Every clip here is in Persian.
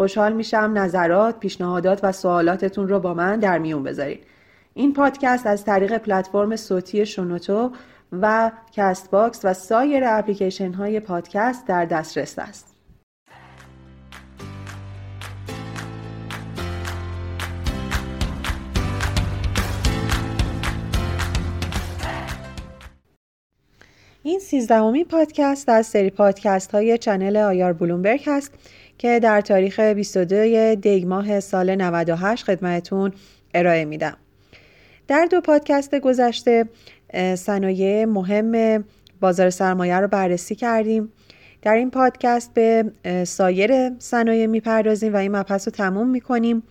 خوشحال میشم نظرات، پیشنهادات و سوالاتتون رو با من در میون بذارید. این پادکست از طریق پلتفرم صوتی شنوتو و Castbox و سایر اپلیکیشن های پادکست در دسترس است. این سیزدهمین پادکست از سری پادکست های چنل آیار بلومبرگ هست که در تاریخ 22 دی ماه سال 98 خدمتون ارائه میدم. در دو پادکست گذشته صنایع مهم بازار سرمایه رو بررسی کردیم. در این پادکست به سایر صنایع می‌پردازیم و این مبحث رو تموم می‌کنیم.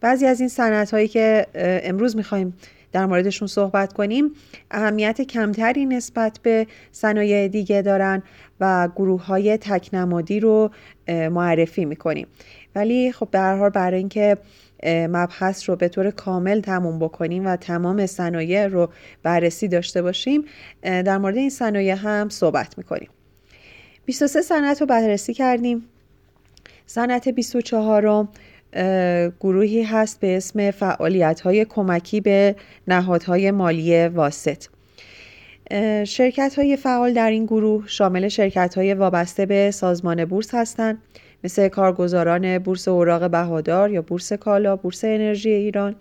بعضی از این صنعت هایی که امروز می‌خوایم در موردشون صحبت کنیم. اهمیت کمتری نسبت به صنایع دیگه دارن و گروه های تکنمادی رو معرفی می‌کنیم. ولی خب به هر برای اینکه مبحث رو به طور کامل تموم بکنیم و تمام صنایع رو بررسی داشته باشیم در مورد این صنایع هم صحبت می‌کنیم. 23 صنعت رو بررسی کردیم. صنعت 24 گروهی هست به اسم فعالیت های کمکی به نهادهای مالی واسط. شرکت های فعال در این گروه شامل شرکت های وابسته به سازمان بورس هستند مثل کارگزاران بورس اوراق بهادار یا بورس کالا بورس انرژی ایران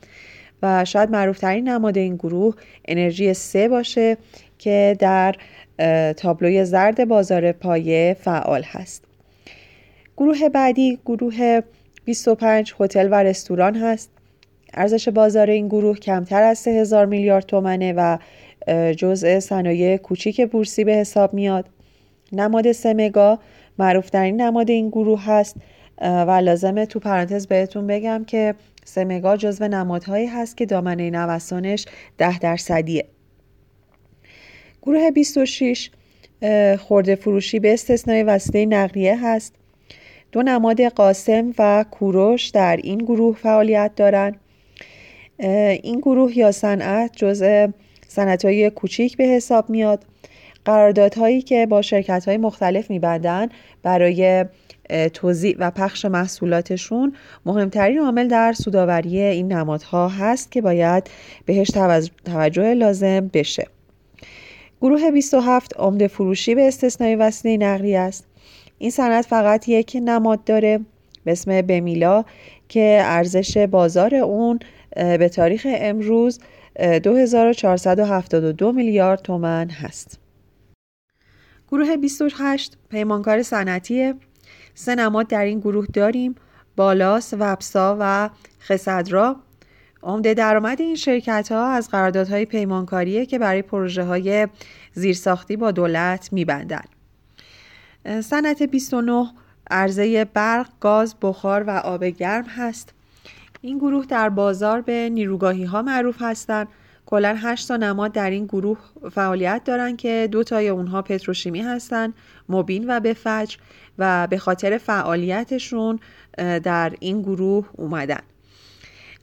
و شاید معروفترین نماد این گروه انرژی سه باشه که در تابلوی زرد بازار پایه فعال هست. گروه بعدی گروه 25 هتل و رستوران هست. ارزش بازار این گروه کمتر از 3000 میلیارد تومنه و جزء صنایع کوچیک بورسی به حساب میاد. نماد سمگا معروفترین نماد این گروه هست. و لازمه تو پرانتز بهتون بگم که سمگا جزو نمادهایی هست که دامنه نوسانش ده درصدیه. گروه 26 خورده فروشی به استثنای وسیله نقلیه هست. دو نماد قاسم و کوروش در این گروه فعالیت دارند این گروه یا صنعت جزء صنعت های کوچیک به حساب میاد. قراردادهایی که با شرکت های مختلف میبندن برای توضیح و پخش محصولاتشون مهمترین عامل در سوداوری این نمادها هست که باید بهش توجه لازم بشه. گروه 27 عمده فروشی به استثنای وسیله نقلی است. این صنعت فقط یک نماد داره به اسم بمیلا که ارزش بازار اون به تاریخ امروز 2472 میلیارد تومن هست. گروه 28 پیمانکار صنعتیه. سه نماد در این گروه داریم بالاس، وبسا و خسدرا. عمده درآمد این شرکت ها از قراردادهای پیمانکاریه که برای پروژه های زیرساختی با دولت میبندن. صنعت 29 عرضه برق، گاز، بخار و آب گرم هست. این گروه در بازار به نیروگاهی ها معروف هستند. کلا 8 تا نماد در این گروه فعالیت دارند که دو تای اونها پتروشیمی هستند، مبین و بفجر و به خاطر فعالیتشون در این گروه اومدن.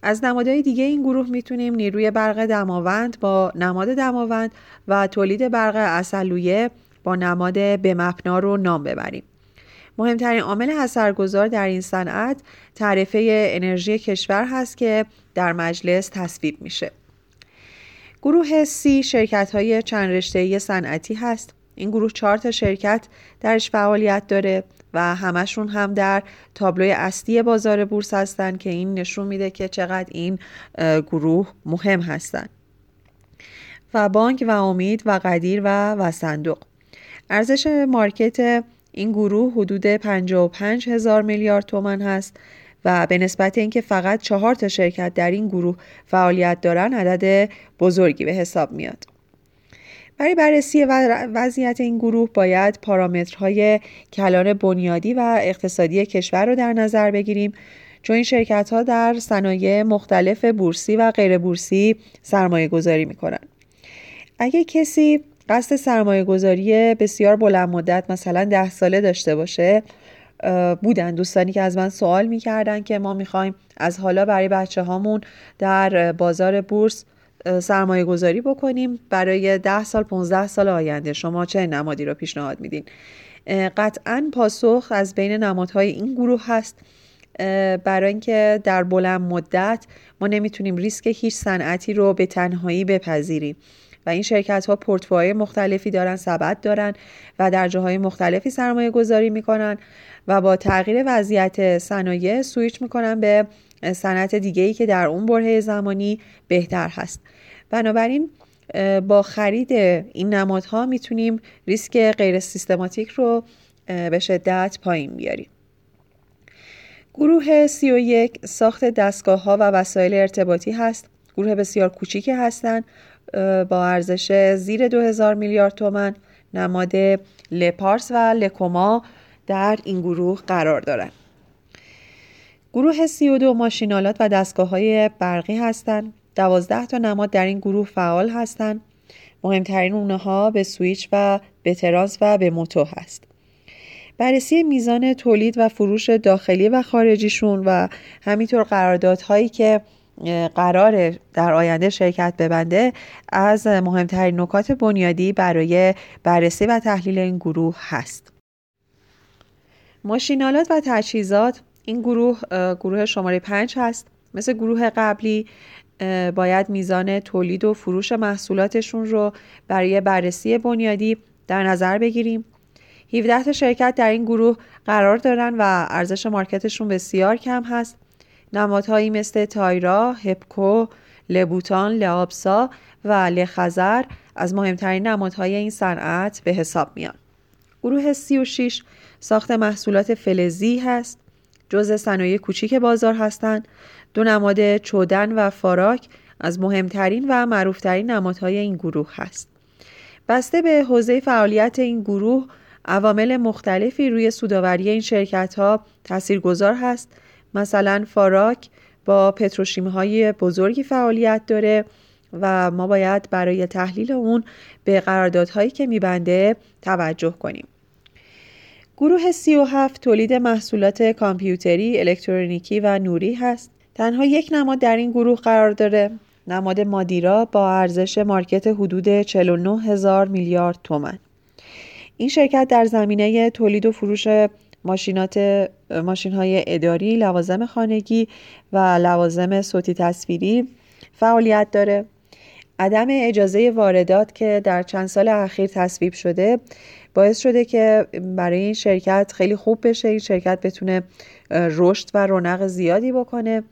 از نمادهای دیگه این گروه می‌تونیم نیروی برق دماوند با نماد دماوند و تولید برق اصلویه با نماد به مپنا رو نام ببریم. مهمترین عامل اثرگذار در این صنعت تعرفه انرژی کشور هست که در مجلس تصویب میشه. گروه سی شرکت های چند رشته صنعتی هست. این گروه چهار تا شرکت درش فعالیت داره و همشون هم در تابلوی اصلی بازار بورس هستن که این نشون میده که چقدر این گروه مهم هستن. و بانک و امید و قدیر و و صندوق ارزش مارکت این گروه حدود 55 هزار میلیارد تومن هست و به نسبت اینکه فقط چهار تا شرکت در این گروه فعالیت دارن عدد بزرگی به حساب میاد. برای بررسی وضعیت این گروه باید پارامترهای کلان بنیادی و اقتصادی کشور رو در نظر بگیریم چون این شرکت ها در صنایع مختلف بورسی و غیر بورسی سرمایه گذاری می کنن. اگه کسی قصد سرمایه گذاری بسیار بلند مدت مثلا ده ساله داشته باشه بودن. دوستانی که از من سوال می‌کردن که ما می‌خوایم از حالا برای بچه هامون در بازار بورس سرمایه گذاری بکنیم. برای ده سال 15 سال آینده شما چه نمادی رو پیشنهاد میدین؟ قطعا پاسخ از بین نمادهای این گروه هست. برای اینکه در بلند مدت ما نمی‌تونیم ریسک هیچ صنعتی رو به تنهایی بپذیریم. و این شرکت ها پورتفوهای مختلفی دارن سبد دارن و در جاهای مختلفی سرمایه گذاری می‌کنن و با تغییر وضعیت صنایع سویچ می‌کنن به صنعت دیگه ای که در اون بره زمانی بهتر هست. بنابراین با خرید این نمادها می‌تونیم ریسک غیر سیستماتیک رو به شدت پایین بیاریم. گروه 31 ساخت دستگاه ها و وسایل ارتباطی هست. گروه بسیار کوچیکی هستند با ارزش زیر 2000 میلیارد تومن نماد لپارس و لکوما در این گروه قرار دارند. گروه 32 ماشینالات و دستگاه های برقی هستند. 12 تا نماد در این گروه فعال هستند. مهمترین اونها به سویچ و به تراس و به موتو هست. بررسی میزان تولید و فروش داخلی و خارجیشون و همینطور قراردادهایی که قرار در آینده شرکت ببنده از مهمترین نکات بنیادی برای بررسی و تحلیل این گروه هست. ماشینالات و تجهیزات این گروه گروه شماره پنج هست. مثل گروه قبلی باید میزان تولید و فروش محصولاتشون رو برای بررسی بنیادی در نظر بگیریم. 17 تا شرکت در این گروه قرار دارن و ارزش مارکتشون بسیار کم هست. نمادهایی مثل تایرا، هپکو، لبوتان، لآبسا و لخزر از مهمترین نمادهای این صنعت به حساب میان. گروه 36 ساخت محصولات فلزی هست. جزء صنایع کوچیک بازار هستند. دو نماد چودن و فاراک از مهمترین و معروفترین نمادهای این گروه هست. بسته به حوزه فعالیت این گروه عوامل مختلفی روی سوداوری این شرکت ها تاثیرگذار هست مثلا فاراک با پتروشیمی های بزرگی فعالیت داره و ما باید برای تحلیل اون به قراردادهایی که میبنده توجه کنیم. گروه 37 تولید محصولات کامپیوتری، الکترونیکی و نوری هست. تنها یک نماد در این گروه قرار داره. نماد مادیرا با ارزش مارکت حدود 49 هزار میلیارد تومن. این شرکت در زمینه تولید و فروش ماشینات ماشین های اداری، لوازم خانگی و لوازم صوتی تصویری فعالیت داره. عدم اجازه واردات که در چند سال اخیر تصویب شده باعث شده که برای این شرکت خیلی خوب بشه این شرکت بتونه رشد و رونق زیادی بکنه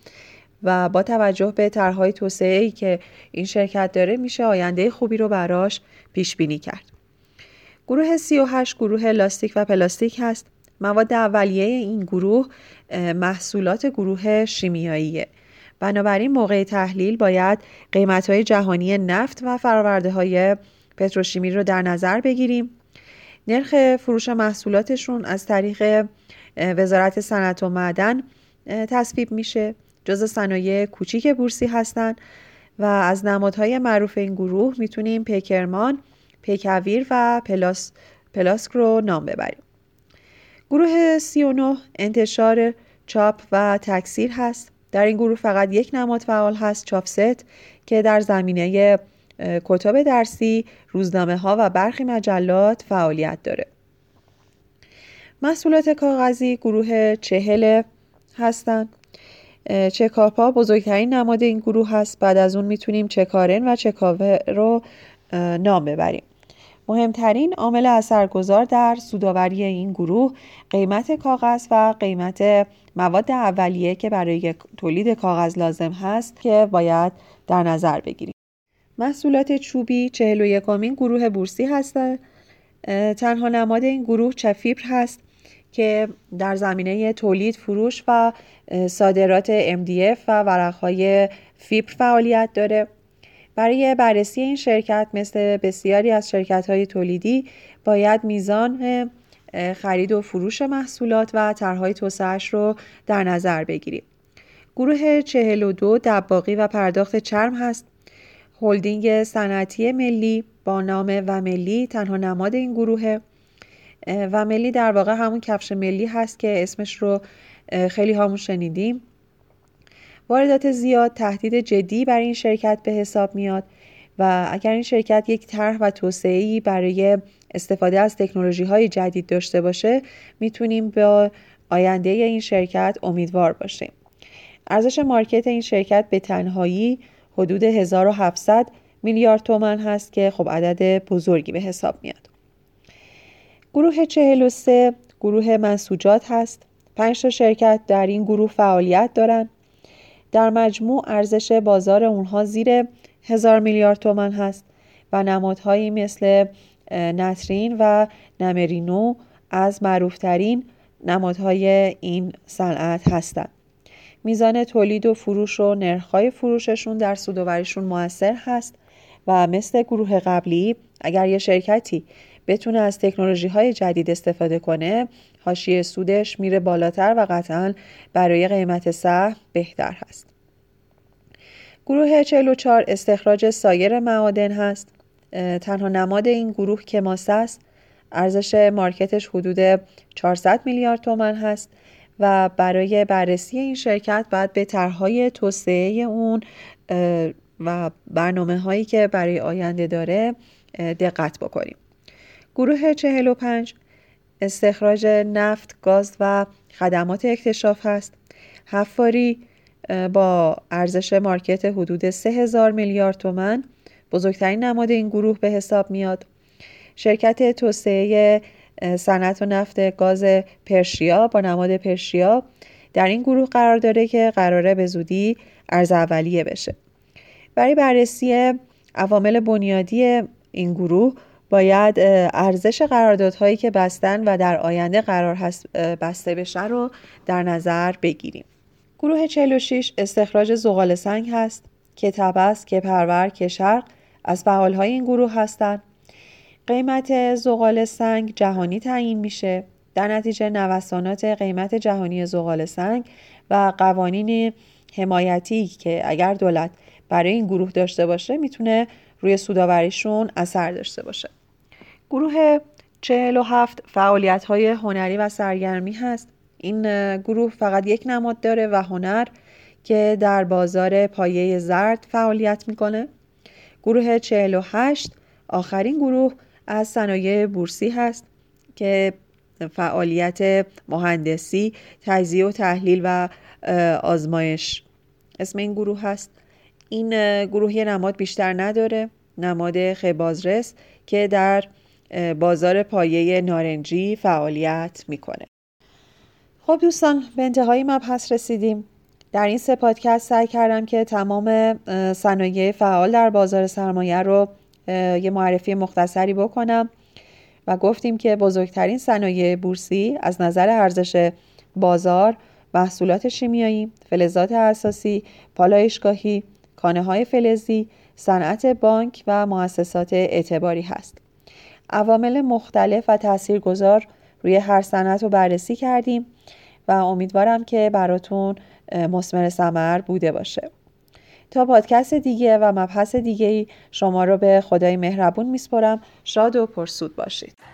و با توجه به طرحهای توسعه ای که این شرکت داره میشه آینده خوبی رو براش پیش بینی کرد. گروه 38 گروه لاستیک و پلاستیک هست مواد اولیه این گروه محصولات گروه شیمیاییه. بنابراین موقع تحلیل باید قیمت های جهانی نفت و فراورده های پتروشیمی رو در نظر بگیریم. نرخ فروش محصولاتشون از طریق وزارت صنعت و معدن تصویب میشه. جز صنایع کوچیک بورسی هستند و از نمادهای معروف این گروه می‌تونیم پیکرمان، پیکویر و پلاس، پلاسک رو نام ببریم. گروه 39 انتشار چاپ و تکثیر هست در این گروه فقط یک نماد فعال هست چاپست که در زمینه کتاب درسی، روزنامه ها و برخی مجلات فعالیت داره. محصولات کاغذی گروه چهل هستند. چکاپا بزرگترین نماد این گروه هست بعد از اون می‌تونیم چکارن و چکاوه رو نام ببریم. مهمترین عامل اثرگذار در سوداوری این گروه قیمت کاغذ و قیمت مواد اولیه که برای تولید کاغذ لازم هست که باید در نظر بگیریم. محصولات چوبی چهل و یکمین گروه بورسی هستند. تنها نماد این گروه چفیبر هست که در زمینه تولید، فروش و صادرات MDF و ورقهای فیبر فعالیت داره. برای بررسی این شرکت مثل بسیاری از شرکت های تولیدی باید میزان خرید و فروش محصولات و طرحهای توسعهش رو در نظر بگیریم. گروه 42 دباقی و پرداخت چرم هست. هلدینگ صنعتی ملی با نام و ملی تنها نماد این گروه و ملی در واقع همون کفش ملی هست که اسمش رو خیلی همون شنیدیم واردات زیاد تهدید جدی برای این شرکت به حساب میاد و اگر این شرکت یک طرح و توسعه برای استفاده از تکنولوژی های جدید داشته باشه می‌تونیم به آینده این شرکت امیدوار باشیم. ارزش مارکت این شرکت به تنهایی حدود 1700 میلیارد تومن هست که خب عدد بزرگی به حساب میاد. گروه 43 گروه منسوجات هست. پنج تا شرکت در این گروه فعالیت دارند در مجموع ارزش بازار اونها زیر هزار میلیارد تومن هست و نمادهایی مثل نترین و نمرینو از معروفترین نمادهای این صنعت هستند. میزان تولید و فروش و نرخهای فروششون در سوداوریشون موثر هست و مثل گروه قبلی اگر یه شرکتی بتونه از تکنولوژی های جدید استفاده کنه حاشیه سودش میره بالاتر و قطعا برای قیمت سهم بهتر هست. گروه 44 استخراج سایر معادن هست. تنها نماد این گروه کماس است. ارزش مارکتش حدود 400 میلیارد تومن هست و برای بررسی این شرکت باید به طرحهای توسعه اون و برنامه هایی که برای آینده داره دقت بکنیم. گروه 45 استخراج نفت، گاز و خدمات اکتشاف هست. حفاری با ارزش مارکت حدود 3000 میلیارد تومن بزرگترین نماد این گروه به حساب میاد. شرکت توسعه صنعت و نفت گاز پرشیا با نماد پرشیا در این گروه قرار داره که قراره به زودی ارز اولیه بشه. برای بررسی عوامل بنیادی این گروه باید ارزش قراردادهایی که بستن و در آینده قرار هست بسته بشه رو در نظر بگیریم. گروه 46 استخراج زغال سنگ هست که تبس، که پرور، که شرق از فعالهای این گروه هستند. قیمت زغال سنگ جهانی تعیین میشه. در نتیجه نوسانات قیمت جهانی زغال سنگ و قوانین حمایتی که اگر دولت برای این گروه داشته باشه می‌تونه روی سوداوریشون اثر داشته باشه. گروه 47 فعالیت های هنری و سرگرمی هست. این گروه فقط یک نماد داره و هنر که در بازار پایه زرد فعالیت می‌کنه. گروه 48 آخرین گروه از صنایع بورسی هست که فعالیت مهندسی، تجزیه و تحلیل و آزمایش اسم این گروه هست. این گروه یه نماد بیشتر نداره نماد خبازرس که در بازار پایه نارنجی فعالیت می‌کنه. خب دوستان به انتهای مبحث رسیدیم. در این سه پادکست سعی کردم که تمام صنایع فعال در بازار سرمایه رو یه معرفی مختصری بکنم و گفتیم که بزرگترین صنایع بورسی از نظر ارزش بازار محصولات شیمیایی، فلزات اساسی، پالایشگاهی، کانه های فلزی، صنعت بانک و مؤسسات اعتباری هست. عوامل مختلف و تاثیرگذار روی هر صنعت رو بررسی کردیم و امیدوارم که براتون مسمر سمر بوده باشه. تا پادکست دیگه و مبحث دیگه شما رو به خدای مهربون میسپرم. شاد و پرسود باشید.